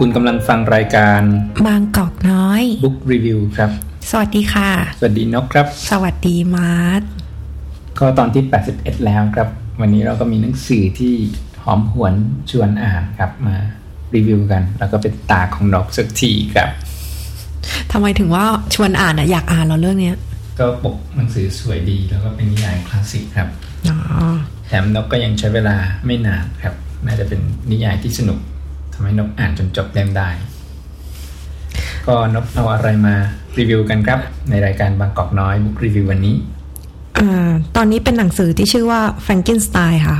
คุณกำลังฟังรายการ บางกอกน้อย Book Review ครับ สวัสดีค่ะ สวัสดีนกครับ สวัสดีมาร์ทก็ตอนที่ 81 แล้วครับ วันนี้เราก็มีหนังสือที่หอมหวนชวนอ่านครับมารีวิวกัน แล้วก็เป็นตาของนกสักทีครับทำไมถึงว่าชวนอ่านอะอยากอ่านเหรอเรื่องเนี้ย ก็ปกหนังสือสวยดีแล้วก็เป็นนิยายคลาสสิกครับอ๋อแถมนกก็ยังใช้เวลาไม่นานครับ น่าจะเป็นนิยายที่สนุก ทำให้นกอ่านจนจบเล่มได้ ก็นกเอาอะไรมารีวิวกันครับ ในรายการบางกอกน้อยบุ๊กรีวิววันนี้อ่าตอนนี้เป็นหนังสือที่ชื่อว่า Frankenstein ค่ะ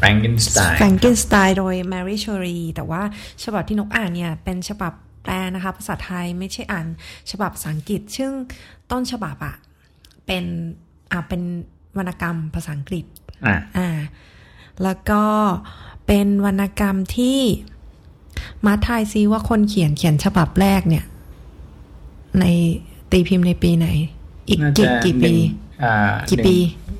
Frankenstein Frankenstein โดย Mary Shelley แต่ว่าฉบับที่นกอ่านเนี่ย เป็นฉบับแปลนะคะ ภาษาไทยไม่ใช่อ่านฉบับภาษาอังกฤษ ซึ่งต้นฉบับอะเป็นอ่าเป็นวรรณกรรมภาษาอังกฤษอะอ่าแล้วก็เป็นวรรณกรรมที่ มาทายซิว่าคนเขียนเขียนฉบับแรกเนี่ย ในตีพิมพ์ในปีไหน อีกน่ากี่จะกี่หปีนึ่งอ่ากี่ปี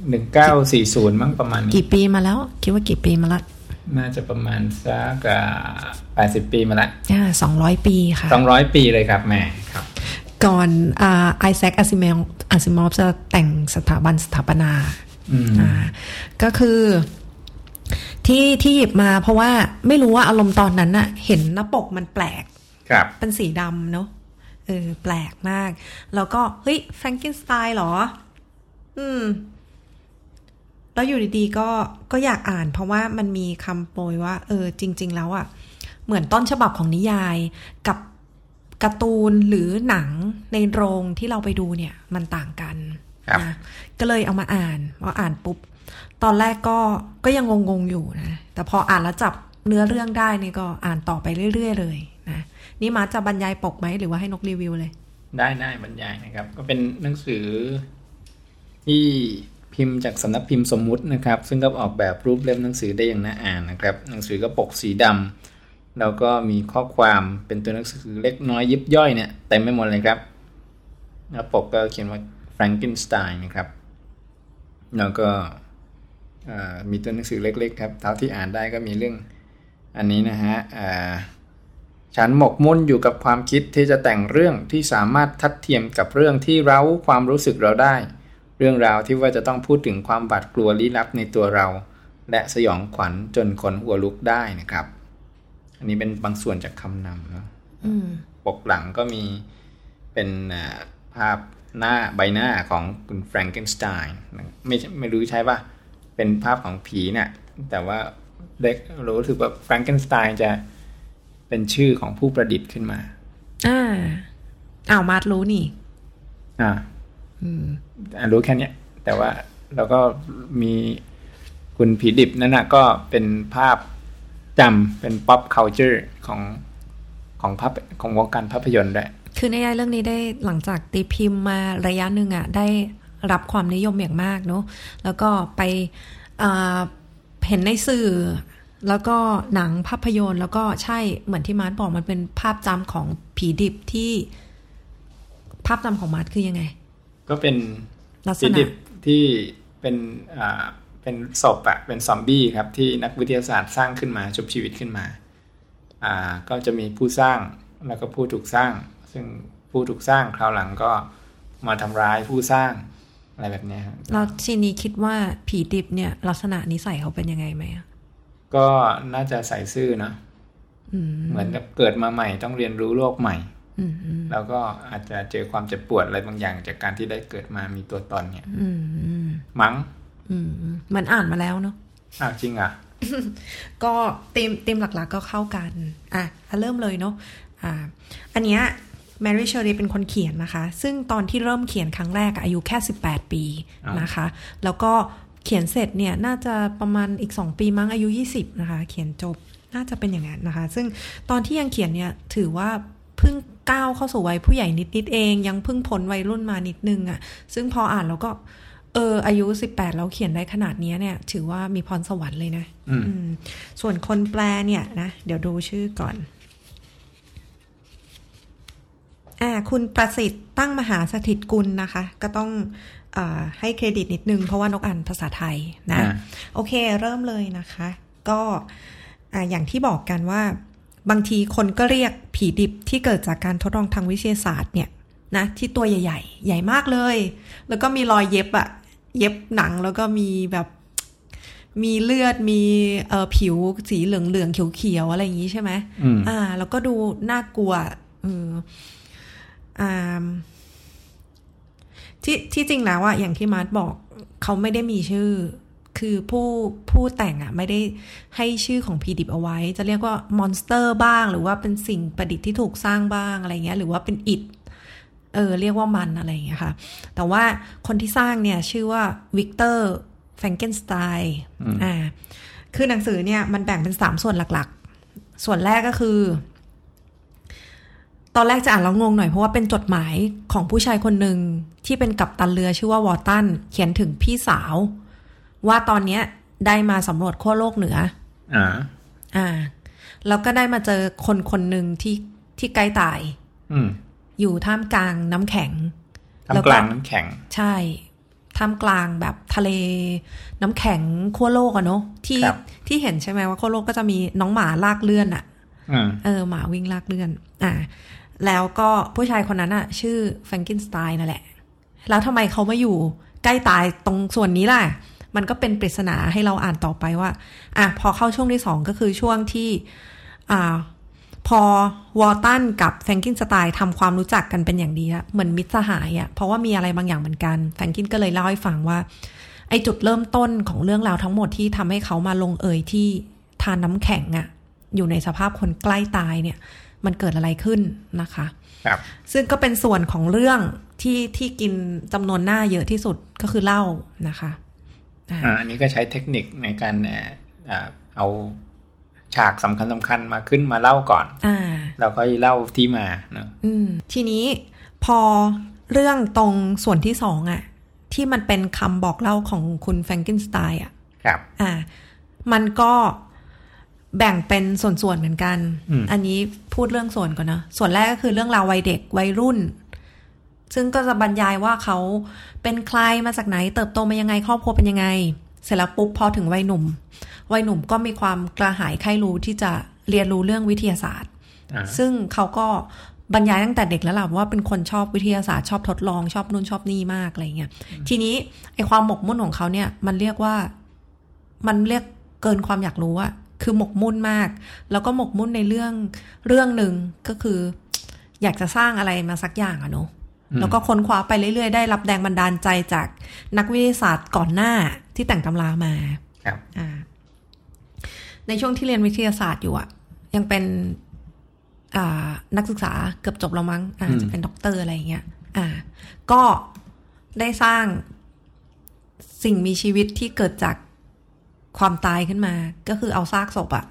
หนึ่งเก้าสี่ศูนย์มั้งประมาณนี้กี่ปีมาแล้ว คิดว่ากี่ปีมาละน่าจะประมาณสักแปดสิบปีมาละอ่าสองร้อยปีค่ะสองร้อยปีเลยครับแม่ครับ ก่อนอ่าไอแซคอาซิมอฟอาซิมอฟจะแต่งสถาบันสถาปนาอืมอ่าก็คือ ที่ที่หยิบมาเพราะว่าไม่รู้ว่าอารมณ์ตอนนั้นน่ะเห็นหน้าปกมันแปลกครับเป็นสีดำเนาะเออแปลกมาก แล้วก็ เฮ้ยแฟรงกินสไตน์หรอ อืม แล้วอยู่ดีๆก็ก็อยากอ่านเพราะว่ามันมีคำโปรยว่า เออ จริง ๆ แล้วอะ่ะเหมือนต้นฉบับของนิยายกับการ์ตูนหรือหนังในโรงที่เราไปดูเนี่ย มันต่างกันครับนะก็เลยเอามาอ่านพออ่านปุ๊บ ตอนแรกก็ก็ยังงงๆอยู่นะ แต่พออ่านแล้วจับเนื้อเรื่องได้นี่ก็อ่านต่อไปเรื่อย ๆ เลยนะนี่มาจะบรรยายปกไหมหรือว่าให้นกรีวิวเลย ได้ได้บรรยายนะครับ ก็เป็นหนังสือที่พิมพ์จากสำนักพิมพ์สมมุตินะครับ ซึ่งก็ออกแบบรูปเล่มหนังสือได้อย่างน่าอ่านนะครับ หนังสือก็ปกสีดำแล้วก็มีข้อความเป็นตัวหนังสือเล็กน้อยยิบย่อยเนี่ยเต็มไปหมดเลยครับ แล้วปกก็เขียนว่า Frankenstein นะครับ แล้วก็ มีตัวหนังสือเล็ก ๆ ครับ เท่าที่อ่านได้ก็มีเรื่องอันนี้นะฮะอ่าฉันหมกมุ่นอยู่กับความคิดที่จะแต่งเรื่องที่สามารถทัดเทียมกับเรื่องที่เร้าความรู้สึกเราได้ เรื่องราวที่ว่าจะต้องพูดถึงความบาดกลัวลี้ลับในตัวเรา และสยองขวัญจนขนหัวลุกได้นะครับ อันนี้เป็นบางส่วนจากคำนำเนอะอืมปกหลังก็มีเป็นอ่าภาพหน้าใบหน้าของคุณแฟรงเกนสไตน์ไม่ไม่รู้ใช่ป่ะ เป็นภาพของผีเนี่ยแต่ว่าเด็กรู้สึกว่าแฟรงเกนสไตน์จะเป็นชื่อของผู้ประดิษฐ์ขึ้นมา อ่าอ้าวมาร์ทรู้นี่ อ่า อืมอะรู้แค่เนี้ยแต่ว่าเราก็มีคุณผีดิบนั่นนะก็เป็นภาพจำเป็น pop culture ของของภาพของวงการภาพยนตร์ด้วย คือในเรื่องนี้ได้หลังจากตีพิมพ์มาระยะหนึ่งอะ่ะ ได้ รับความนิยมอย่างมากเนาะแล้วก็ไปอ่าเห็นในสื่อ แล้วก็หนังภาพยนตร์ แล้วก็ใช่เหมือนที่มาร์ทบอกมันเป็นภาพจำของผีดิบที่ภาพจำของมาร์ทคือยังไง ก็เป็นลักษผีณะดิบที่เป็นอ่าเป็นศพอะเป็นซอมบี้ครับที่นักวิทยาศาสตร์สร้างขึ้นมาชุบชีวิตขึ้นมา อ่า ก็จะมีผู้สร้างแล้วก็ผู้ถูกสร้าง ซึ่งผู้ถูกสร้างคราวหลังก็มาทำร้ายผู้สร้าง อะไรแบบเนี้ยครับเราทีนี้คิดว่าผีดิบเนี่ย ลักษณะนิสัยเขาเป็นยังไงไหมอะก็น่าจะใส่ซื่อเนอะอืมเหมือนกับเกิดมาใหม่ต้องเรียนรู้โลกใหม่อืมอืมแล้วก็อาจจะเจอความเจ็บปวดอะไรบางอย่าง จากการที่ได้เกิดมามีตัวตนเนี่ยอืมอืมมั้งอืมอืมเหมันอ่านมาแล้วเนาะอ้าวจริงอะ ก็เต็มเต็มหลักๆก็เข้ากัน อะเริ่มเลยเนาะอ่า อันเนี้ย แมรี่เชอรีเป็นคนเขียนนะคะ ซึ่งตอนที่เริ่มเขียนครั้งแรกอะอายุแค่ 18 ปีอ่านนะคะ แล้วก็เขียนเสร็จเนี่ยน่าจะประมาณอีก 2 ปีมั้งอายุ 20 นะคะ เขียนจบน่าจะเป็นอย่างนั้นนะคะ ซึ่งตอนที่ยังเขียนเนี่ยถือว่าเพิ่งก้าวเข้าสู่วัยผู้ใหญ่นิดๆเอง ยังเพิ่งพ้นวัยรุ่นมานิดนึงอะ่ะ ซึ่งพออ่านแล้วก็เอออายุ 18 แล้วเขียนได้ขนาดเนี้ยเนี่ย ถือว่ามีพรสวรรค์เลยนะอืมอืมส่วนคนแปลเนี่ยนะ เดี๋ยวดูชื่อก่อน อ่าคุณประสิทธิ์ตั้งมหาสถิตกุลนะคะ ก็ต้องเออให้เครดิตนิดนึง เพราะว่านกอ่านภาษาไทยนะอ่าโอเคเริ่มเลยนะคะ ก็อ่าอย่างที่บอกกันว่า บางทีคนก็เรียกผีดิบที่เกิดจากการทดลองทางวิทยาศาสตร์เนี่ยนะที่ตัวใหญ่ๆ ใหญ่มากเลย แล้วก็มีรอยเย็บอะเย็บหนังแล้วก็มีแบบมีเลือดมีเอ่อผิวสีเหลืองๆเขียวๆอะไรอย่างนี้ใช่ไหมอืมอ่า แล้วก็ดูน่ากลัวเอออ่า ที่ที่จริงแล้วอะอย่างที่มาร์ทบอกเขาไม่ได้มีชื่อ คือผู้ผู้แต่งอะไม่ได้ให้ชื่อของผีดิบเอาไว้ จะเรียกว่า monster บ้าง หรือว่าเป็นสิ่งประดิษฐ์ที่ถูกสร้างบ้างอะไรเงี้ย หรือว่าเป็นอิฐเออเรียกว่ามันอะไรอย่างเงี้ยค่ะ แต่ว่าคนที่สร้างเนี่ยชื่อว่าวิกเตอร์แฟรงเกนสไตน์อ่า คือหนังสือเนี่ยมันแบ่งเป็นสามส่วนหลักๆ ส่วนแรกก็คือ ตอนแรกจะอ่านแล้วงงหน่อยเพราะว่าเป็นจดหมายของผู้ชายคนหนึ่งที่เป็นกัปตันเรือชื่อว่าวอร์ตันเขียนถึงพี่สาว ว่าตอนเนี้ยได้มาสำรวจขั้วโลกเหนือ อ่า อ่า แล้วก็ได้มาเจอคนคนหนึ่งที่ที่ใกล้ตาย อืม อยู่ท่ามกลางน้ำแข็งแล้วทำก็กลางน้ำแข็ง ใช่ ท่ามกลางแบบทะเล น้ำแข็งขั้วโลกอะเนาะที่ครับที่เห็นใช่ไหมว่าขั้วโลกก็จะมีน้องหมาลากเลื่อนอะอืมเออหมาวิ่งลากเลื่อน อ่า แล้วก็ผู้ชายคนนั้นอะชื่อแฟรงกินสไตน์นั่นแหละ แล้วทำไมเขามาอยู่ใกล้ตายตรงส่วนนี้ล่ะ มันก็เป็นปริศนาให้เราอ่านต่อไปว่า อะพอเข้าช่วงที่สองก็คือช่วงที่ อ่า พอวอลตันกับแฟรงกินสไตน์ทำความรู้จักกันเป็นอย่างดีอะเหมือนมิตรสหายอะเพราะว่ามีอะไรบางอย่างเหมือนกันแฟรงกินก็เลยเล่าให้ฟังว่า ไอ้จุดเริ่มต้นของเรื่องราวทั้งหมดที่ทำให้เขามาลงเอยที่ทานน้ำแข็งอะอยู่ในสภาพคนใกล้ตายเนี่ย มันเกิดอะไรขึ้นนะคะครับซึ่งก็เป็นส่วนของเรื่องที่ที่กินจำนวนหน้าเยอะที่สุดก็คือเหล้านะคะอ่าอ่าอันนี้ก็ใช้เทคนิคในการเอ่ออ่าเอาฉากสำคัญสำคัญมาขึ้นมาเล่าก่อนอ่าแล้วก็เล่าที่มาเนอะอืมทีนี้พอเรื่องตรงส่วนที่สองอะที่มันเป็นคำบอกเล่าของคุณแฟรงกินสไตน์อะครับ อ่า มันก็แบ่งเป็นส่วนๆเหมือนกันอืมอันนี้ พูดเรื่องส่วนก่อนนะ ส่วนแรกก็คือเรื่องราววัยเด็กวัยรุ่น ซึ่งก็จะบรรยายว่าเขาเป็นใครมาจากไหน เติบโตมายังไงครอบครัวเป็นยังไง เสร็จแล้วปุ๊บพอถึงวัยหนุ่ม วัยหนุ่มก็มีความกระหายใคร่รู้ที่จะเรียนรู้เรื่องวิทยาศาสตร์อ่าซึ่งเขาก็บรรยายตั้งแต่เด็กแล้วล่ะว่าเป็นคนชอบวิทยาศาสตร์ชอบทดลองชอบนู่นชอบนี่มากอะไรเงี้ย ทีนี้ไอความหมกมุ่นของเขาเนี่ย มันเรียกว่ามันเรียกเกินความอยากรู้อะ คือหมกมุ่นมาก แล้วก็หมกมุ่นในเรื่องเรื่องหนึ่งก็คือ อยากจะสร้างอะไรมาสักอย่างอะเนาะแล้วก็ค้นคว้าไปเรื่อยๆ ได้รับแรงบันดาลใจจากนักวิทยาศาสตร์ก่อนหน้าที่แต่งตำรามาครับอ่า ในช่วงที่เรียนวิทยาศาสตร์อยู่อะยังเป็นอ่านักศึกษาเกือบจบแล้วมั้งอาจจะเป็นด็อกเตอร์อะไรอย่างเงี้ย อ่า ก็ได้สร้างสิ่งมีชีวิตที่เกิดจาก ความตายขึ้นมา ก็คือเอาซากศพอะ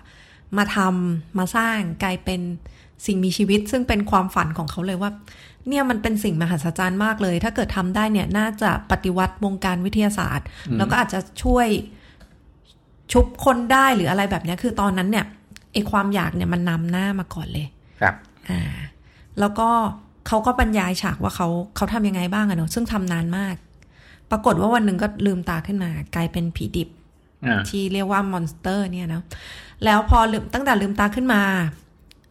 มาทำมาสร้างกลายเป็นสิ่งมีชีวิต ซึ่งเป็นความฝันของเขาเลยว่า เนี่ยมันเป็นสิ่งมหัศจรรย์มากเลย ถ้าเกิดทำได้เนี่ยน่าจะปฏิวัติวงการวิทยาศาสตร์ แล้วก็อาจจะช่วยชุบคนได้หรืออะไรแบบเนี้ยคือตอนนั้นเนี่ยไอความอยากเนี่ยมันนำหน้ามาก่อนเลย ครับอ่าแล้วก็เขาก็บรรยายฉากว่าเขาเขาทำยังไงบ้างอะเนอะซึ่งทำนานมาก ปรากฏว่าวันหนึ่งก็ลืมตาขึ้นมา กลายเป็นผีดิบอ่า ที่เรียกว่า monster เนี่ยนะแล้วพอลืมตั้งแต่ลืมตาขึ้นมา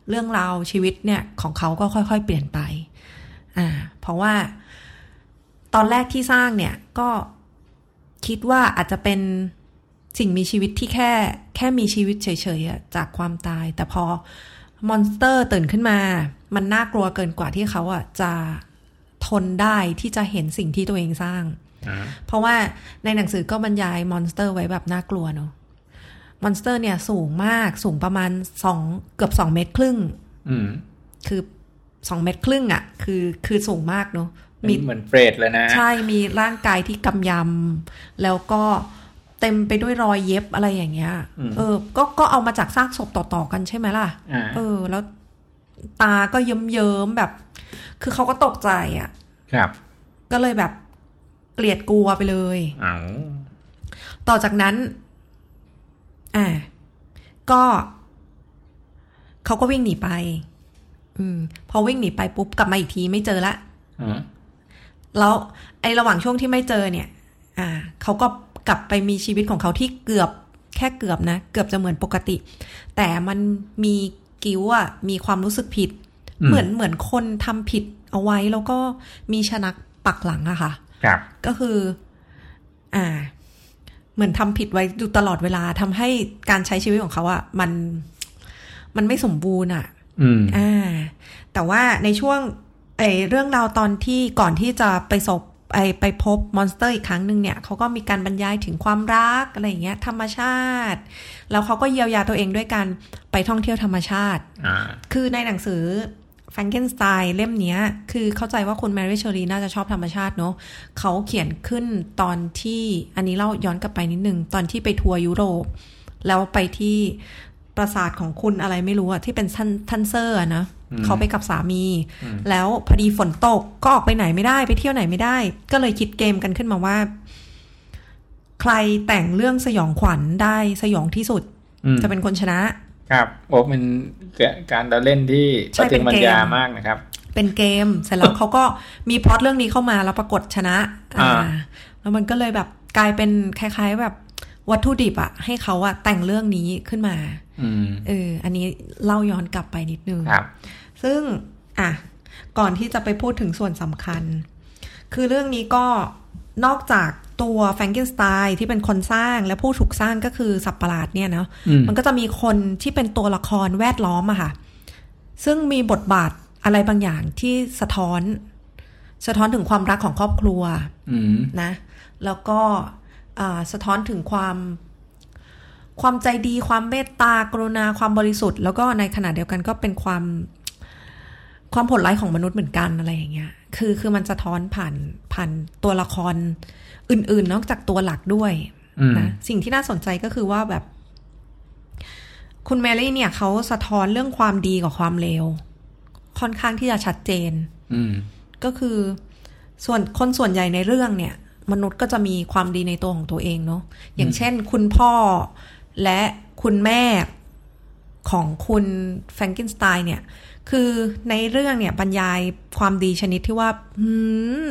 เรื่องราวชีวิตเนี่ยของเขาก็ค่อยๆ เปลี่ยนไป อ่า เพราะว่า ตอนแรกที่สร้างเนี่ยก็คิดว่าอาจจะเป็นสิ่งมีชีวิตที่แค่แค่มีชีวิตเฉยๆจากความตาย แต่พอ monster ตื่นขึ้นมา มันน่ากลัวเกินกว่าที่เขาอะจะทนได้ที่จะเห็นสิ่งที่ตัวเองสร้าง เพราะว่าในหนังสือก็บรรยาย monster ไว้แบบน่ากลัวเนอะ monster เนี่ยสูงมากสูงประมาณสองเกือบสองเมตรครึ่งอืมคือสองเมตรครึ่งอะ่ะ คือคือสูงมากเนอะมีมีเหมือนเปรตเลยนะ ใช่มีร่างกายที่กำยำ แล้วก็เต็มไปด้วยรอยเย็บอะไรอย่างเงี้ย เออ ก็ก็เอามาจากซากศพต่อๆกันใช่ไหมล่ะอ่าเออ แล้วตาก็เยิ้มๆแบบ คือเขาก็ตกใจอะ่ะ ครับ ก็เลยแบบ เกลียดกลัวไปเลยเอาต่อจากนั้น อ่า ก็เขาก็วิ่งหนีไป อืม พอวิ่งหนีไปปุ๊บกลับมาอีกทีไม่เจอละอืมแล้วไอ้ระหว่างช่วงที่ไม่เจอเนี่ย อ่า เขาก็กลับไปมีชีวิตของเขาที่เกือบแค่เกือบนะ เกือบจะเหมือนปกติ แต่มันมีกิ้วอะมีความรู้สึกผิดอืมเหมือนเหมือนคนทำผิดเอาไว้แล้วก็มีชนักปักหลังอะค่ะครับ ก็คือ อ่า เหมือนทำผิดไว้อยู่ตลอดเวลาทำให้การใช้ชีวิตของเขาอะมันมันไม่สมบูรณ์อะอืมอ่า แต่ว่าในช่วงไอ้เรื่องราวตอนที่ก่อนที่จะไปศพไอไปพบมอนสเตอร์อีกครั้งหนึ่งเนี่ยเขาก็มีการบรรยายถึงความรักอะไรอย่างเงี้ย ธรรมชาติ แล้วเขาก็เยียวยาตัวเองด้วยการไปท่องเที่ยวธรรมชาติอ่าคือในหนังสือ Frankenstein เล่มเนี้ยคือเข้าใจว่าคุณแมรี่เชอรีน่าจะชอบธรรมชาติเนอะเขาเขียนขึ้นตอนที่อันนี้เล่าย้อนกลับไปนิดนึง ตอนที่ไปทัวร์ยุโรป แล้วไปที่ปราสาทของคุณอะไรไม่รู้อะที่เป็นทันทันเซอร์อะนะอืมเขาไปกับสามีอืมแล้วพอดีฝนตกก็ออกไปไหนไม่ได้ ไปเที่ยวไหนไม่ได้ ก็เลยคิดเกมกันขึ้นมาว่า ใครแต่งเรื่องสยองขวัญได้สยองที่สุดอืมจะเป็นคนชนะ ครับโอ้เป็นการเดาเล่นที่ใช่ปฏิมัญญาเป็นเกมมากนะครับ เป็นเกมเสร็จแล้วเขาก็มีพล็อตเรื่องนี้เข้ามาแล้วปรากฏชนะ อ่า แล้วมันก็เลยแบบกลายเป็นคล้าย ๆ แบบวัตถุดิบอะให้เขาอะแต่งเรื่องนี้ขึ้นมาอืมเออ อันนี้เล่าย้อนกลับไปนิดนึงครับ ซึ่งอะก่อนที่จะไปพูดถึงส่วนสำคัญ คือเรื่องนี้ก็นอกจาก ตัวแฟรงเกนสไตน์ที่เป็นคนสร้างและผู้ถูกสร้างก็คือสัตว์ประหลาดเนี่ยเนาะอืมมันก็จะมีคนที่เป็นตัวละครแวดล้อมอะค่ะ ซึ่งมีบทบาทอะไรบางอย่างที่สะท้อน สะท้อนถึงความรักของครอบครัวอืมนะ แล้วก็อ่าสะท้อนถึงความความใจดีความเมตตากรุณาความบริสุทธิ์ แล้วก็ในขณะเดียวกันก็เป็นความความโหดร้ายของมนุษย์เหมือนกันอะไรอย่างเงี้ย คือคือมันสะท้อนผ่านผ่านตัวละคร อื่น ๆ นอกจากตัวหลักด้วยอืมนะสิ่งที่น่าสนใจก็คือว่าแบบ คุณแมรี่เนี่ยเขาสะท้อนเรื่องความดีกับความเลวค่อนข้างที่จะชัดเจนอืมก็คือส่วนคนส่วนใหญ่ในเรื่องเนี่ย มนุษย์ก็จะมีความดีในตัวของตัวเองเนาะอย่างเช่น คุณพ่อและคุณแม่ของคุณแฟรงกินสไตน์เนี่ย คือในเรื่องเนี่ยบรรยายความดีชนิดที่ว่าหืม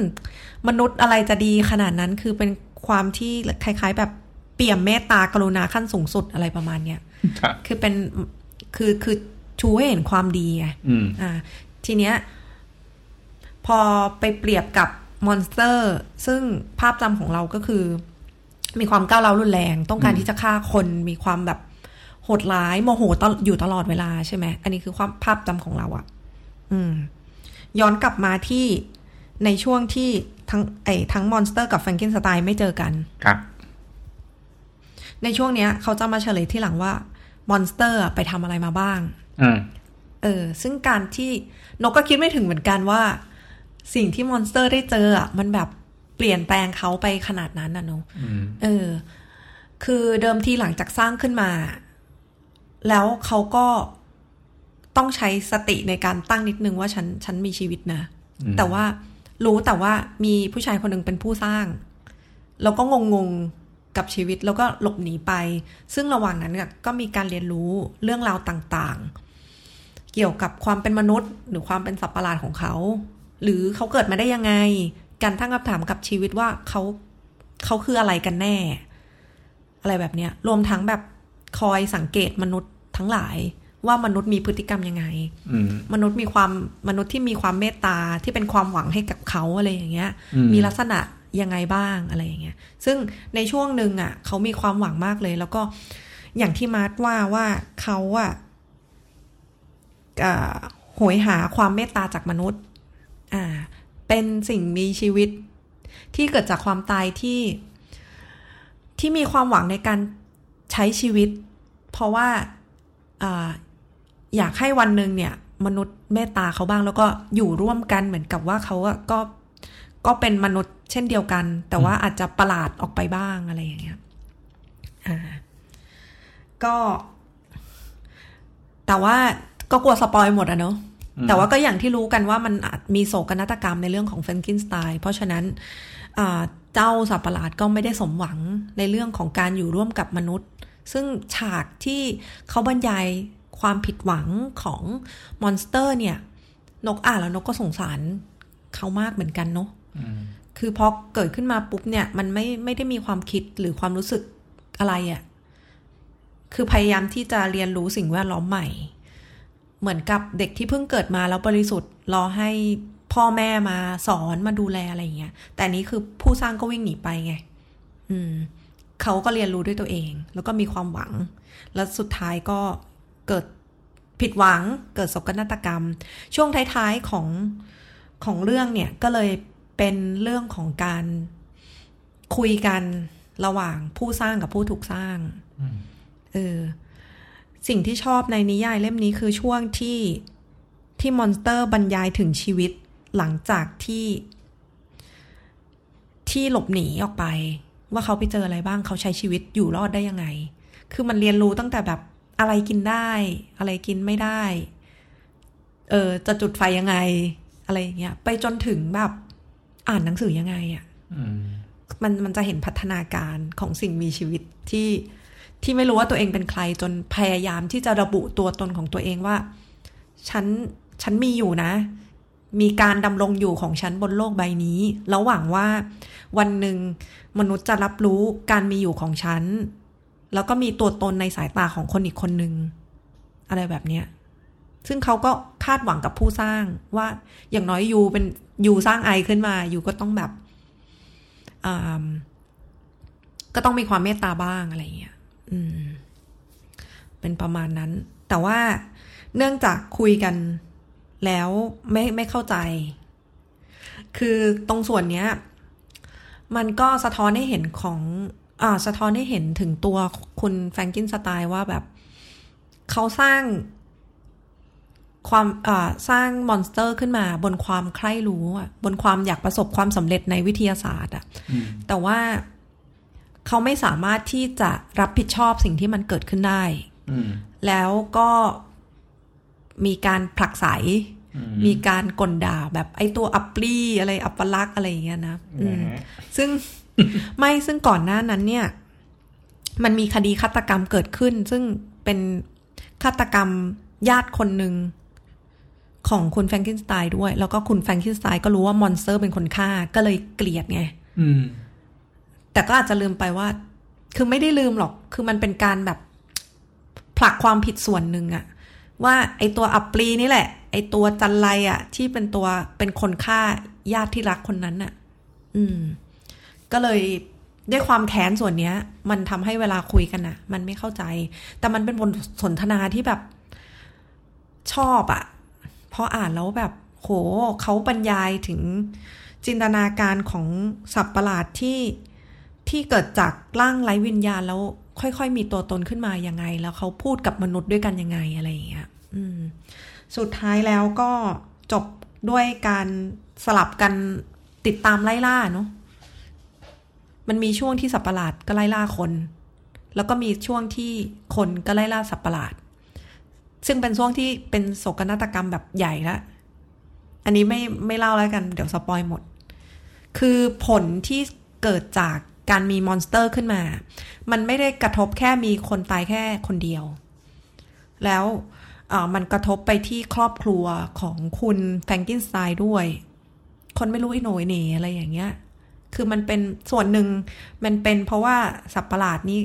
มนุษย์อะไรจะดีขนาดนั้นคือเป็นความที่คล้ายๆ แบบเปี่ยมเมตตากรุณาขั้นสูงสุดอะไรประมาณเนี้ยครับคือเป็นคือคือชูให้เห็นความดีไงอืมอ่า ทีเนี้ย พอไปเปรียบกับ monster ซึ่งภาพจำของเราก็คือ มีความก้าวร้าวรุนแรง ต้องการอืมที่จะฆ่าคนมีความแบบ โหดร้ายโมโหตลอยู่ตลอดเวลาใช่ไหมอันนี้คือความภาพจำของเราอะอืม ย้อนกลับมาที่ในช่วงที่ทั้งไอ้ทั้ง monster กับแฟรงกินสไตน์ไม่เจอกันครับ ในช่วงเนี้ย เขาจะมาเฉลยที่หลังว่า monster ไปทำอะไรมาบ้างอืมเออ ซึ่งการที่นกก็คิดไม่ถึงเหมือนกันว่า สิ่งที่ monster ได้เจออะมันแบบเปลี่ยนแปลงเขาไปขนาดนั้นนะเนอะอืมเออ คือเดิมทีหลังจากสร้างขึ้นมา แล้วเขาก็ต้องใช้สติในการตั้งนิดนึงว่าฉันฉันมีชีวิตนะอืมแต่ว่ารู้แต่ว่ามีผู้ชายคนหนึ่งเป็นผู้สร้าง แล้วก็งงงๆกับชีวิตแล้วก็หลบหนีไป ซึ่งระหว่างนั้นก็มีการเรียนรู้เรื่องราวต่างๆ เกี่ยวกับความเป็นมนุษย์ หรือความเป็นสัตว์ประหลาดของเขา หรือเขาเกิดมาได้ยังไง การตั้งคำถามกับชีวิตว่าเขาเขาคืออะไรกันแน่ อะไรแบบเนี้ย รวมทั้งแบบ คอยสังเกตมนุษย์ทั้งหลายว่ามนุษย์มีพฤติกรรมยังไงอืมมนุษย์มีความมนุษย์ที่มีความเมตตาที่เป็นความหวังให้กับเขาอะไรอย่างเงี้ยอืมมีลักษณะยังไงบ้างอะไรอย่างเงี้ย ซึ่งในช่วงหนึ่งอะ เขามีความหวังมากเลย แล้วก็อย่างที่มาร์ทว่าว่าเขาอะอ่าโหยหาความเมตตาจากมนุษย์ อ่า เป็นสิ่งมีชีวิต ที่เกิดจากความตายที่ที่มีความหวังในการ ใช้ชีวิต เพราะว่าอ่าอยากให้วันหนึ่งเนี่ย มนุษย์เมตตาเขาบ้างแล้วก็อยู่ร่วมกันเหมือนกับว่าเขาอะก็ก็เป็นมนุษย์เช่นเดียวกัน แต่ว่าอาจจะประหลาดออกไปบ้างอะไรอย่างเงี้ยอ่าก็ แต่ว่าก็กลัว spoil หมดอะเนาะแต่ว่าก็อย่างที่รู้กันว่ามันอาจมีโศกนาฏกรรมในเรื่องของแฟรงกินสไตน์เพราะฉะนั้นอ่า เจ้าสัตว์ประหลาดก็ไม่ได้สมหวังในเรื่องของการอยู่ร่วมกับมนุษย์ ซึ่งฉากที่เขาบรรยายความผิดหวังของ monster เนี่ย นกอ่านแล้วนกก็สงสารเขามากเหมือนกันเนาะอืมคือพอเกิดขึ้นมาปุ๊บเนี่ย มันไม่ไม่ได้มีความคิดหรือความรู้สึกอะไรอะ่ะ คือพยายามที่จะเรียนรู้สิ่งแวดล้อมใหม่ เหมือนกับเด็กที่เพิ่งเกิดมาแล้วบริสุทธิ์รอให้ พ่อแม่มาสอนมาดูแลอะไรอย่างเงี้ย แต่นี้คือผู้สร้างก็วิ่งหนีไปไง อืม เขาก็เรียนรู้ด้วยตัวเอง แล้วก็มีความหวัง แล้วสุดท้ายก็เกิดผิดหวัง เกิดโศกนาฏกรรม ช่วงท้ายๆของของเรื่องเนี่ยก็เลยเป็นเรื่องของการคุยกันระหว่างผู้สร้างกับผู้ถูกสร้างเออสิ่งที่ชอบในนิยายเล่มนี้คือช่วงที่ที่มอนสเตอร์บรรยายถึงชีวิต หลังจากที่ ที่หลบหนีออกไป ว่าเขาไปเจออะไรบ้างเขาใช้ชีวิตอยู่รอดได้ยังไง คือมันเรียนรู้ตั้งแต่แบบอะไรกินได้ อะไรกินไม่ได้ เออจะจุดไฟยังไง อะไรอย่างเงี้ยไปจนถึงแบบอ่านหนังสือยังไงอะ่ะอืมมันมันจะเห็นพัฒนาการของสิ่งมีชีวิตที่ที่ไม่รู้ว่าตัวเองเป็นใครจนพยายามที่จะระบุตัวตนของตัวเองว่า ฉัน ฉันมีอยู่นะ มีการดำรงอยู่ของฉันบนโลกใบนี้ แล้วหวังว่าวันหนึ่งมนุษย์จะรับรู้การมีอยู่ของฉัน แล้วก็มีตัวตนในสายตาของคนอีกคนหนึ่งอะไรแบบเนี้ยซึ่งเขาก็คาดหวังกับผู้สร้างว่าอย่างน้อยยูเป็นยูสร้างไอขึ้นมายูก็ต้องแบบอ่าก็ต้องมีความเมตตาบ้างอะไรอย่างเงี้ยอืม เป็นประมาณนั้น แต่ว่าเนื่องจากคุยกัน แล้วไม่ไม่เข้าใจ คือตรงส่วนเนี้ย มันก็สะท้อนให้เห็นของอ่าสะท้อนให้เห็นถึงตัวคุณแฟรงเกนสไตน์ว่าแบบเขาสร้างความอ่าสร้าง monster ขึ้นมาบนความใคร่รู้อะบนความอยากประสบความสำเร็จในวิทยาศาสตร์อะอืมแต่ว่าเขาไม่สามารถที่จะรับผิดชอบสิ่งที่มันเกิดขึ้นได้อืมแล้วก็ มีการผลักไสอืมมีการก่นด่าแบบไอ้ตัวอัปรีย์อะไรอัปลักษณ์อะไรอย่างเงี้ยนะอืมนะฮะซึ่งไม่ซึ่งก่อนหน้านั้นเนี่ย มันมีคดีฆาตกรรมเกิดขึ้น ซึ่งเป็นฆาตกรรมญาติคนหนึ่งของคุณแฟรงเกนสไตน์ด้วย แล้วก็คุณแฟรงเกนสไตน์ก็รู้ว่า monster เป็นคนฆ่าก็เลยเกลียดไงอืมแต่ก็อาจจะลืมไปว่า คือไม่ได้ลืมหรอก คือมันเป็นการแบบผลักความผิดส่วนหนึ่งอะ ว่าไอตัวอัปรีนี่แหละ ไอตัวจันไรอะที่เป็นตัวเป็นคนฆ่าญาติที่รักคนนั้นอะอืม ก็เลยด้วยความแค้นส่วนเนี้ย มันทำให้เวลาคุยกันอะมันไม่เข้าใจ แต่มันเป็นบทสนทนาที่แบบชอบอะเพออ่านแล้วแบบ โหเขาบรรยายถึงจินตนาการของสัตว์ประหลาดที่ที่เกิดจากร่างไร้วิญญาณแล้วค่อยๆ มีตัวตนขึ้นมายังไง แล้วเขาพูดกับมนุษย์ด้วยกันยังไงอะไรอย่างเงี้ย สุดท้ายแล้วก็จบด้วยการสลับกันติดตามไล่ล่าเนาะมันมีช่วงที่สัตว์ประหลาดก็ไล่ล่าคน แล้วก็มีช่วงที่คนก็ไล่ล่าสัตว์ประหลาด ซึ่งเป็นช่วงที่เป็นโศกนาฏกรรมแบบใหญ่ละอันนี้ไม่ไม่เล่าแล้วกัน เดี๋ยว spoil หมด คือผลที่เกิดจากการมี monster ขึ้นมา มันไม่ได้กระทบแค่มีคนตายแค่คนเดียว แล้ว มันกระทบไปที่ครอบครัวของคุณแฟรงเกนสไตน์ด้วย คนไม่รู้อีโหน่อีเหน่อะไรอย่างเงี้ย คือมันเป็นส่วนหนึ่งมันเป็นเพราะว่าสัตว์ประหลาดนี้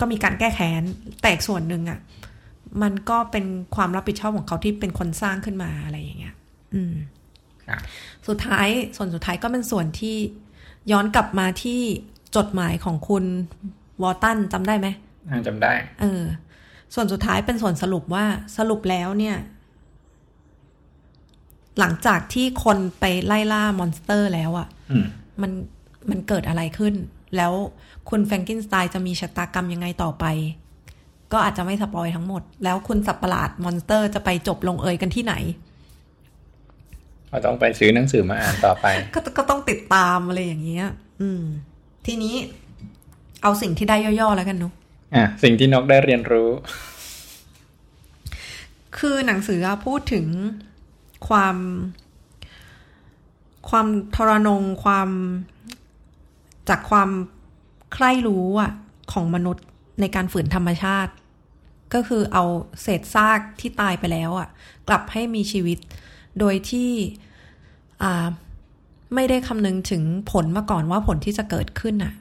ก็มีการแก้แค้นแต่อีกส่วนหนึ่งอะ่ะ มันก็เป็นความรับผิดชอบของเขาที่เป็นคนสร้างขึ้นมาอะไรอย่างเงี้ย อืมครับสุดท้ายส่วนสุดท้ายก็เป็นส่วนที่ย้อนกลับมาที่จดหมายของคุณวอลตันจำได้ไหมอ่าจำได้ เออ ส่วนสุดท้ายเป็นส่วนสรุปว่าสรุปแล้วเนี่ย หลังจากที่คนไปไล่ล่า monster แล้วอะอืมมันมันเกิดอะไรขึ้น แล้วคุณแฟรงเกนสไตน์จะมีชะตากรรมยังไงต่อไป ก็อาจจะไม่ spoil ทั้งหมด แล้วคุณสัตว์ประหลาด monster จะไปจบลงเอยกันที่ไหนเราต้องไปซื้อหนังสือมาอ่านต่อไปก็ก็ต้องติดตามอะไรอย่างเงี้ย อืม ทีนี้เอาสิ่งที่ได้ย่อๆแล้วกันเนาะ อะสิ่งที่นกได้เรียนรู้ คือหนังสือพูดถึงความ ความทรนงความจากความใคร่รู้อะของมนุษย์ในการฝืนธรรมชาติ ก็คือเอาเศษซากที่ตายไปแล้วอะกลับให้มีชีวิต โดยที่อ่าไม่ได้คำนึงถึงผลมาก่อนว่าผลที่จะเกิดขึ้นอะ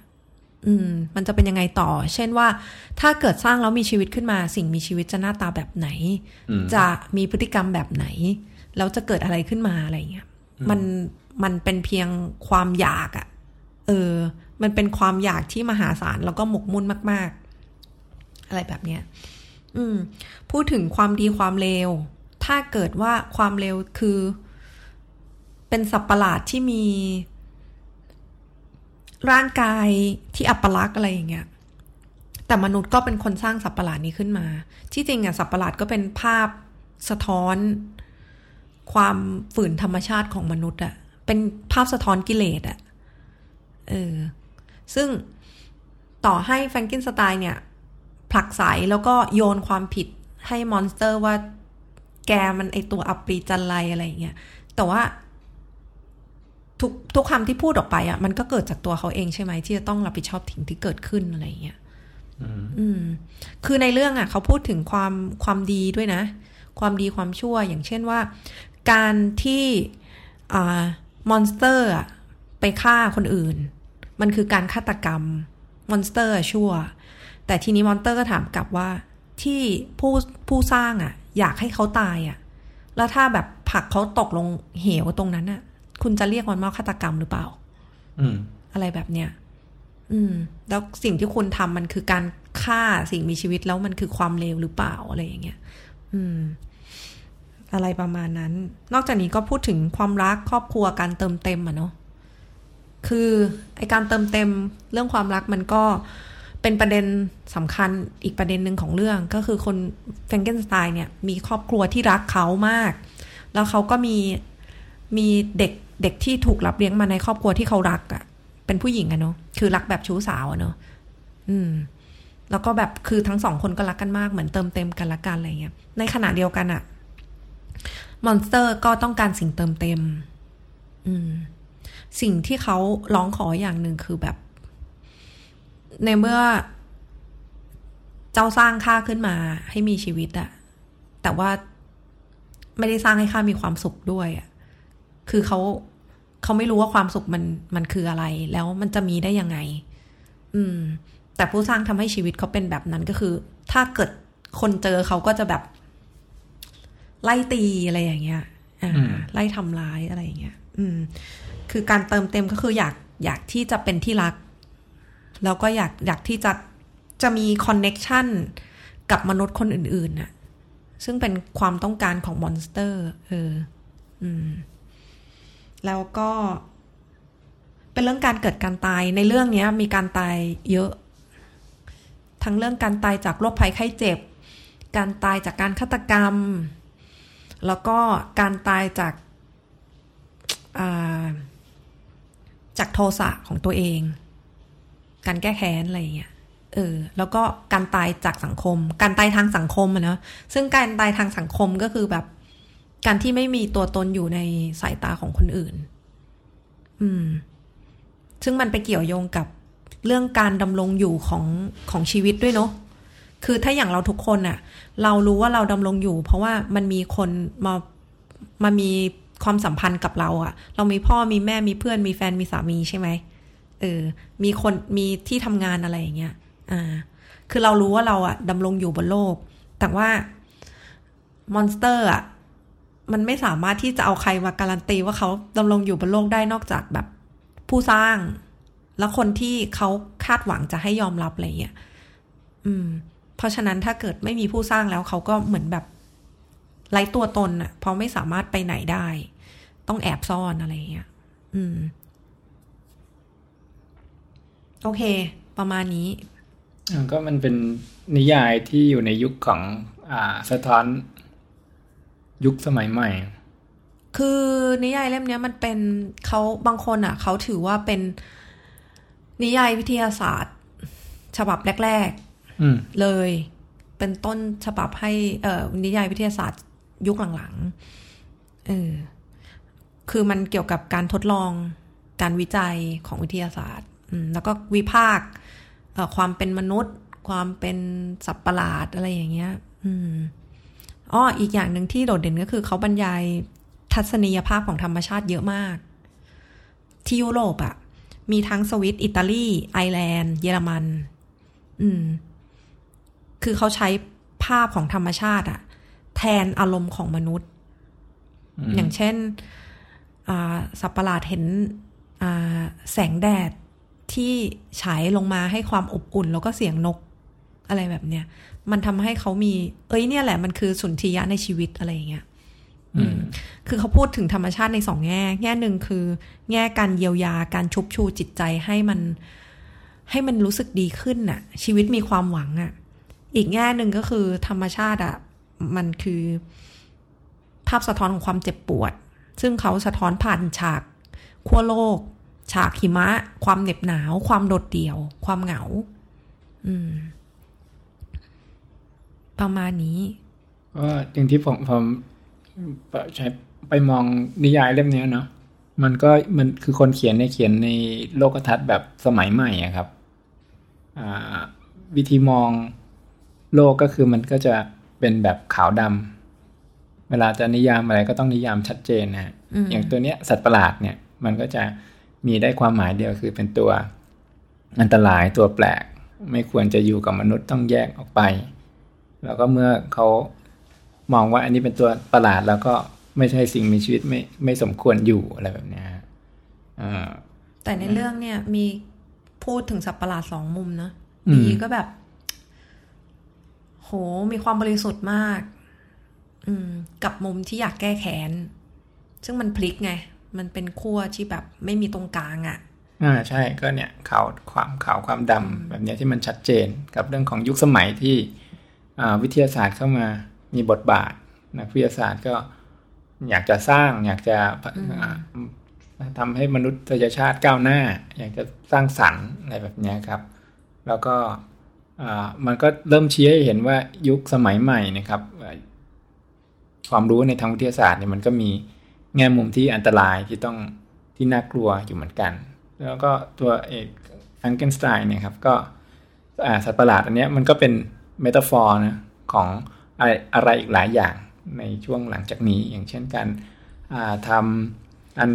อืม มันจะเป็นยังไงต่อ เช่นว่า ถ้าเกิดสร้างแล้วมีชีวิตขึ้นมา สิ่งมีชีวิตจะหน้าตาแบบไหนอืมจะมีพฤติกรรมแบบไหน แล้วจะเกิดอะไรขึ้นมาอะไรเงี้ย มัน มันเป็นเพียงความอยากอะเออ มันเป็นความอยากที่มหาศาลแล้วก็หมกมุ่นมาก ๆ อะไรแบบเนี้ย อืม พูดถึงความดีความเลว ถ้าเกิดว่าความเลวคือ เป็นสัตว์ประหลาดที่มี ร่างกายที่อัปลักษ์อะไรอย่างเงี้ย แต่มนุษย์ก็เป็นคนสร้างสัตว์ประหลาดนี้ขึ้นมา ที่จริงอะสัตว์ประหลาดก็เป็นภาพสะท้อน ความฝืนธรรมชาติของมนุษย์อะเป็นภาพสะท้อนกิเลสอะเออ ซึ่งต่อให้แฟรงเกนสไตน์เนี่ย ผลักไสแล้วก็โยนความผิดให้ monster ว่าแกมันไอ้ตัวอัปรีย์จัญไรอะไรอย่างเงี้ย แต่ว่า ทุกทุกคำที่พูดออกไปอะ่ะมันก็เกิดจากตัวเขาเองใช่ไหมที่จะต้องรับผิดชอบสิ่งที่เกิดขึ้นอะไรอย่างเงี้ยอืม คือในเรื่องอะ่ะ เขาพูดถึงความความดีด้วยนะ ความดีความชั่วอย่างเช่นว่า การที่อ่า monster อะไปฆ่าคนอื่น มันคือการฆาตกรรม monster ชั่ว แต่ทีนี้ monster ก็ถามกลับว่าที่ผู้ผู้สร้างอะอยากให้เขาตายอะแล้วถ้าแบบผลักเขาตกลงเหวตรงนั้นอะ คุณจะเรียกมันว่าฆาตกรรมหรือเปล่า อืม อะไรแบบเนี้ยอืม แล้วสิ่งที่คุณทำมันคือการฆ่าสิ่งมีชีวิตแล้วมันคือความเลวหรือเปล่าอะไรอย่างเงี้ย อืม อะไรประมาณนั้น นอกจากนี้ก็พูดถึงความรักครอบครัวการเติมเต็มอะเนาะคือไอการเติมเต็มเรื่องความรักมันก็เป็นประเด็นสำคัญอีกประเด็นหนึ่งของเรื่อง ก็คือคนแฟรงเกนสไตน์เนี่ย มีครอบครัวที่รักเขามาก แล้วเขาก็มีมีเด็ก เด็กที่ถูกรับเลี้ยงมาในครอบครัวที่เขารักอะ่ะ เป็นผู้หญิงอะเนาะคือรักแบบชู้สาวอะเนาะอืม แล้วก็แบบคือทั้งสองคนก็รักกันมากเหมือนเติมเต็มกันละกันอะไรเงี้ย ในขณะเดียวกันอะมอนสเตอร์ก็ต้องการสิ่งเติมเต็ม อืม สิ่งที่เขาร้องขออย่างหนึ่งคือแบบ ในเมื่อเจ้าสร้างข้าขึ้นมาให้มีชีวิตอะแต่ว่าไม่ได้สร้างให้ข้ามีความสุขด้วยอะคือเขา เขาไม่รู้ว่าความสุขมันมันคืออะไร แล้วมันจะมีได้ยังไง อืม แต่ผู้สร้างทำให้ชีวิตเขาเป็นแบบนั้นก็คือ ถ้าเกิดคนเจอเขาก็จะแบบ ไล่ตีอะไรอย่างเงี้ยอ่าอืมไล่ทำร้ายอะไรอย่างเงี้ย อืม คือการเติมเต็มก็คืออยากอยากที่จะเป็นที่รัก แล้วก็อยากอยากที่จะจะมี connection กับมนุษย์คนอื่นๆน่ะ ซึ่งเป็นความต้องการของ monster เออ อืม แล้วก็เป็นเรื่องการเกิดการตายในเรื่องนี้มีการตายเยอะ ทั้งเรื่องการตายจากโรคภัยไข้เจ็บ การตายจากการฆาตกรรม แล้วก็การตายจากอ่าจากโทสะของตัวเอง การแก้แค้นอะไรอย่างเงี้ยเออแล้วก็การตายจากสังคม การตายทางสังคมอะเนาะซึ่งการตายทางสังคมก็คือแบบ การที่ไม่มีตัวตนอยู่ในสายตาของคนอื่น อืม ซึ่งมันไปเกี่ยวโยงกับเรื่องการดำรงอยู่ของของชีวิตด้วยเนาะ คือถ้าอย่างเราทุกคนอะเรารู้ว่าเราดำรงอยู่ เพราะว่ามันมีคนมามามีความสัมพันธ์กับเราอะเรามีพ่อมีแม่มีเพื่อนมีแฟนมีสามีใช่ไหมเออ มีคนมีที่ทำงานอะไรอย่างเงี้ย อ่า คือเรารู้ว่าเราอะดำรงอยู่บนโลก แต่ว่ามอนสเตอร์อะ มันไม่สามารถที่จะเอาใครมาการันตีว่าเขาดำรงอยู่บนโลกได้นอกจากแบบผู้สร้าง แล้วคนที่เขาคาดหวังจะให้ยอมรับอะไรเงี้ยอืม เพราะฉะนั้นถ้าเกิดไม่มีผู้สร้างแล้วเขาก็เหมือนแบบไร้ตัวตนอะเพราะไม่สามารถไปไหนได้ ต้องแอบซ่อนอะไรเงี้ยอืม โอเค ประมาณนี้อ่าก็มันเป็นนิยายที่อยู่ในยุคของ อ่า สะท้อน ยุคสมัยใหม่ คือนิยายเล่มเนี้ยมันเป็นเขาบางคนอะเขาถือว่าเป็นนิยายวิทยาศาสตร์ ฉบับแรกอืมๆเลย เป็นต้นฉบับให้เอ่อนิยายวิทยาศาสตร์ยุคหลังๆเออคือมันเกี่ยวกับการทดลองการวิจัยของวิทยาศาสตร์อืมแล้วก็วิพากษ์เอ่อความเป็นมนุษย์ ความเป็นสัตว์ประหลาดอะไรอย่างเงี้ย อืม อ้ออีกอย่างหนึ่งที่โดดเด่นก็คือเขาบรรยายทัศนียภาพของธรรมชาติเยอะมาก ที่ยุโรปอะมีทั้งสวิตอิตาลี ไอร์แลนด์ เยอรมัน อืม คือเขาใช้ภาพของธรรมชาติอะแทนอารมณ์ของมนุษย์ อย่างเช่นสับประหลาดเห็นแสงแดดที่ฉายลงมาให้ความอบอุ่นแล้วก็เสียงนก อะไรแบบเนี้ยมันทำให้เขามี เอ้ยเนี่ยแหละมันคือสุนทรียะในชีวิตอะไรอย่างเงี้ยคือเขาพูดถึงธรรมชาติในสองแง่ แง่หนึ่งคือ แง่การเยียวยาการชุบชูจิตใจให้มัน ให้มันรู้สึกดีขึ้นน่ะ ชีวิตมีความหวังอะ่ะ อีกแง่หนึ่งก็คือ ธรรมชาติอะ่ะ มันคือ ภาพสะท้อนของความเจ็บปวด ซึ่งเขาสะท้อนผ่านฉากขั้วโลก ฉากหิมะ ความเหน็บหนาว ความโดดเดี่ยว ความเหงา อืม ประมาณนี้ก็อย่างที่ผมผมใช้ไปมองนิยายเล่มนี้เนาะมันก็มันคือคนเขียนในเขียนในโลกทัศน์แบบสมัยใหม่อะครับวิธีมองโลกก็คือมันก็จะเป็นแบบขาวดำเวลาจะนิยามอะไรก็ต้องนิยามชัดเจนนะอย่างตัวเนี้ยสัตว์ประหลาดเนี่ย มันก็จะมีได้ความหมายเดียวคือเป็นตัวอันตรายตัวแปลก ไม่ควรจะอยู่กับมนุษย์ต้องแยกออกไป แล้วก็เมื่อเขามองว่าอันนี้เป็นตัวประหลาดแล้วก็ไม่ใช่สิ่งมีชีวิตไม่ไม่สมควรอยู่อะไรแบบนี้แต่ในเรื่องเนี่ยมีพูดถึงสัตว์ประหลาดสองมุมนะดีก็แบบ โหมีความบริสุทธิ์มาก อืม กับมุมที่อยากแก้แค้นซึ่งมันพลิกไง มันเป็นขั้วที่แบบไม่มีตรงกลางอะ่ะอ่าใช่ก็เนี่ยขาวความขาวความดำแบบนี้ที่มันชัดเจนกับเรื่องของยุคสมัยที่ วิทยาศาสตร์เข้ามามีบทบาท นักวิทยาศาสตร์ก็อยากจะสร้างอยากจะทำให้มนุษยชาติก้าวหน้า อยากจะสร้างสรรค์อะไรแบบนี้ครับ แล้วก็มันก็เริ่มชี้ให้เห็นว่ายุคสมัยใหม่นะครับความรู้ในทางวิทยาศาสตร์เนี่ยมันก็มีแง่มุมที่อันตรายที่ต้องที่น่ากลัวอยู่เหมือนกัน แล้วก็ตัวเอกแฟรงเกนสไตน์เนี่ยครับก็สัตว์ประหลาดอันนี้มันก็เป็น metaphor นะของอะไรอะไรอีกหลายอย่างในช่วงหลังจากนี้ อย่างเช่นการทำอัน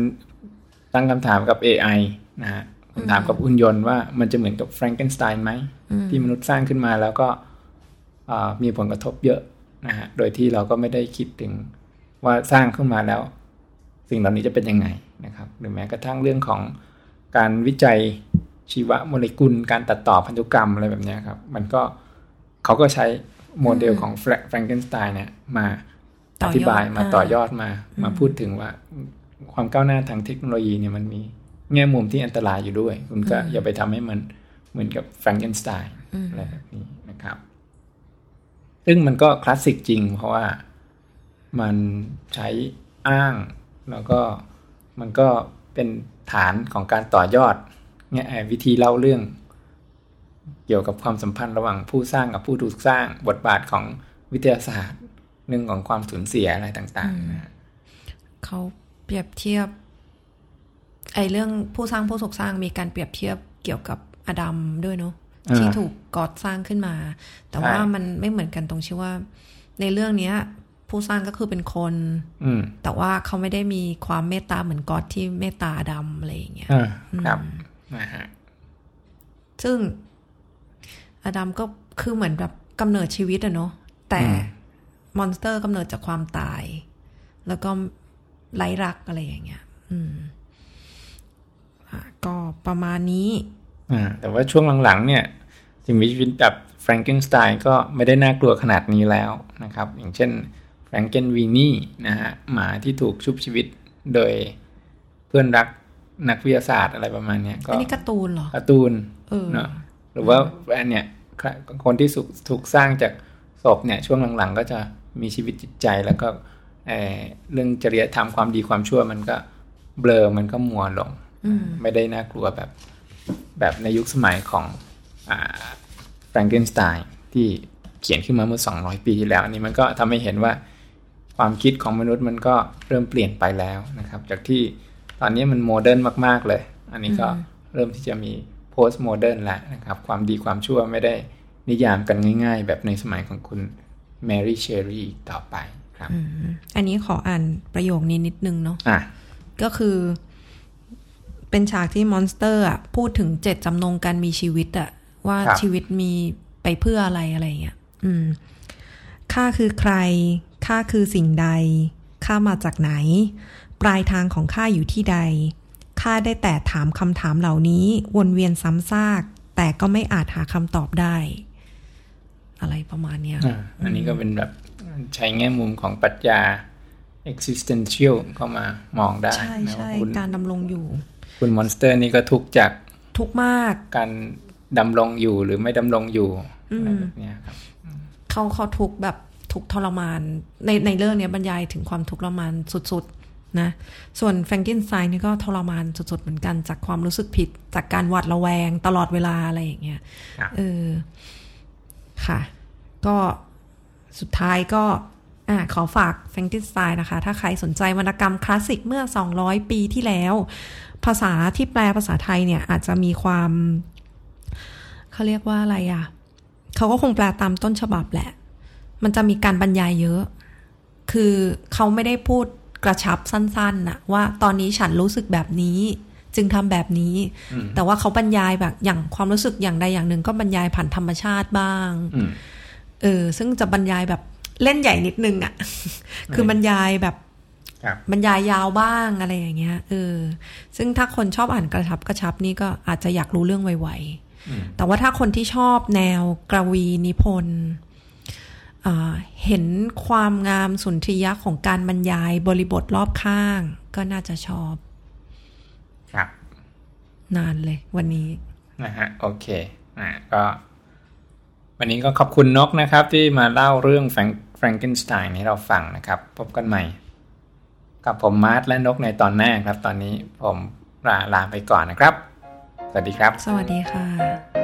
ตั้งคำถามกับ AI นะฮะคำถามกับหุ่นยนต์ว่ามันจะเหมือนกับแฟรงเกนสไตน์ไหม ที่มนุษย์สร้างขึ้นมาแล้วก็มีผลกระทบเยอะนะฮะโดยที่เราก็ไม่ได้คิดถึงว่าสร้างขึ้นมาแล้ว สิ่งเหล่านี้จะเป็นยังไงนะครับ หรือแม้กระทั่งเรื่องของการวิจัยชีวโมเลกุล การตัดต่อพันธุกรรมอะไรแบบนี้ครับ มันก็ เขาก็ใช้โมเดลของแฟรงเกนสไตน์เนี่ยมาอธิบายมาต่อยอดมา มาพูดถึงว่าความก้าวหน้าทางเทคโนโลยีเนี่ยมันมีแง่มุมที่อันตรายอยู่ด้วย คุณก็อย่าไปทำให้มันเหมือนกับแฟรงเกนสไตน์อะไรแบบนี้นะครับ ซึ่งมันก็คลาสสิกจริง เพราะว่ามันใช้อ้าง แล้วก็มันก็เป็นฐานของการต่อยอดเนี่ยวิธีเล่าเรื่อง เกี่ยวกับความสัมพันธ์ระหว่างผู้สร้างกับผู้ถูกสร้างบทบาทของวิทยาศาสตร์เรื่องของความสูญเสียอะไรต่างๆนะเขาเปรียบเทียบ ไอ้เรื่องผู้สร้างผู้ถูกสร้างมีการเปรียบเทียบเกี่ยวกับอดัมด้วยเนาะที่ถูก God สร้างขึ้นมา แต่ว่ามันไม่เหมือนกันตรงที่ว่า ในเรื่องเนี้ย ผู้สร้างก็คือเป็นคนแต่ว่าเขาไม่ได้มีความเมตตาเหมือน God ที่เมตตาอดัมอะไรอย่างเงี้ยครับนะฮะซึ่ง อดัมก็คือเหมือนแบบกำเนิดชีวิตอะเนาะแต่ monster กำเนิดจากความตาย แล้วก็ไร้รักอะไรอย่างเงี้ย อืมก็ประมาณนี้ อ่า แต่ว่าช่วงหลังๆ เนี่ยสิ่งมีชีวิตแบบแฟรงเกนสไตน์ก็ไม่ได้น่ากลัวขนาดนี้แล้วนะครับ อย่างเช่นแฟรงเกนวีนี่นะฮะหมาที่ถูกชุบชีวิตโดยเพื่อนรักนักวิทยาศาสตร์อะไรประมาณนี้ก็อันนี้การ์ตูนเหรอการ์ตูนเนาะ หรือว่าอันเนี้ยคนที่ถูกสร้างจากศพเนี่ยช่วงหลังๆ ก็จะมีชีวิตจิตใจแล้วก็เรื่องจริยธรรมความดีความชั่วมันก็เบลอมันก็มัวลงไม่ได้น่ากลัวแบบแบบในยุคสมัยของแฟรงเกนสไตน์ที่เขียนขึ้นมาเมื่อ 200 ปีที่แล้ว อันนี้มันก็ทำให้เห็นว่าความคิดของมนุษย์มันก็เริ่มเปลี่ยนไปแล้วนะครับ จากที่ตอนนี้มันโมเดิร์นมาก ๆ เลย อันนี้ก็เริ่มที่จะมี postmodern แล้วนะครับ ความดีความชั่วไม่ได้นิยามกันง่าย ๆ แบบในสมัยของคุณแมรี่เชลลีย์ต่อไปครับอันนี้ขออ่านประโยคนี้นิดนึงเนาะะก็คือเป็นฉากที่ monster อะพูดถึงเจตจำนงการมีชีวิตอะ ว่าครับชีวิตมีไปเพื่ออะไรอะไรอย่างเงี้ย อืมข้าคือใครข้าคือสิ่งใดข้ามาจากไหน ปลายทางของข้าอยู่ที่ใด ข้าได้แต่ถามคำถามเหล่านี้วนเวียนซ้ำซาก แต่ก็ไม่อาจหาคำตอบได้ อะไรประมาณเนี้ยอ่าอันนี้ก็เป็นแบบใช้แง่มุมของปรัชญา existential เข้ามามองได้ ใช่นะใช่ว่าคุณการดำรงอยู่ คุณ monster นี่ก็ทุกข์จากทุกข์มาก การดำรงอยู่หรือไม่ดำรงอยู่อืมอะไรแบบเนี้ยครับเขาเขาทุกข์แบบทุกข์ทรมานในในเรื่องเนี้ยบรรยายถึงความทุกข์ทรมานสุดๆ นะส่วนแฟรงกินสไตน์นี่ก็ทรมานสุดๆเหมือนกันจากความรู้สึกผิด จากการหวาดระแวงตลอดเวลาอะไรอย่างเงี้ยครับเออค่ะ ก็สุดท้ายก็อ่าขอฝากแฟรงกินสไตน์นะคะ ถ้าใครสนใจวรรณกรรมคลาสสิกเมื่อ 200 ปีที่แล้ว ภาษาที่แปลภาษาไทยเนี่ย อาจจะมีความเขาเรียกว่าอะไรอะเขาก็คงแปลตามต้นฉบับแหละ มันจะมีการบรรยายเยอะ คือเขาไม่ได้พูด กระชับสั้นๆน่ะว่าตอนนี้ฉันรู้สึกแบบนี้ จึงทำแบบนี้อืมแต่ว่าเขาบรรยายแบบอย่างความรู้สึกอย่างใดอย่างหนึ่งก็บรรยายผ่านธรรมชาติบ้างอืมเออซึ่งจะบรรยายแบบเล่นใหญ่นิดนึงอะ่ะ คือบรรยายแบบครับบรรยายยาวบ้างอะไรอย่างเงี้ยเออ ซึ่งถ้าคนชอบอ่านกระชับกระชับนี่ก็อาจจะอยากรู้เรื่องไวอืมๆแต่ว่าถ้าคนที่ชอบแนวกระวีนิพนธ์อ่า เห็นความงามสุนทรียะของการบรรยายบริบทรอบข้าง ก็น่าจะชอบ ครับ นานเลยวันนี้นะฮะโอเคอ่าก็ วันนี้ก็ขอบคุณนกนะครับ ที่มาเล่าเรื่องแฟรงแฟรงเกนสไตน์ให้เราฟังนะครับ พบกันใหม่ กับผมมาร์ทและนกในตอนหน้าครับ ตอนนี้ผมลาลาไปก่อนนะครับ สวัสดีครับ สวัสดีค่ะ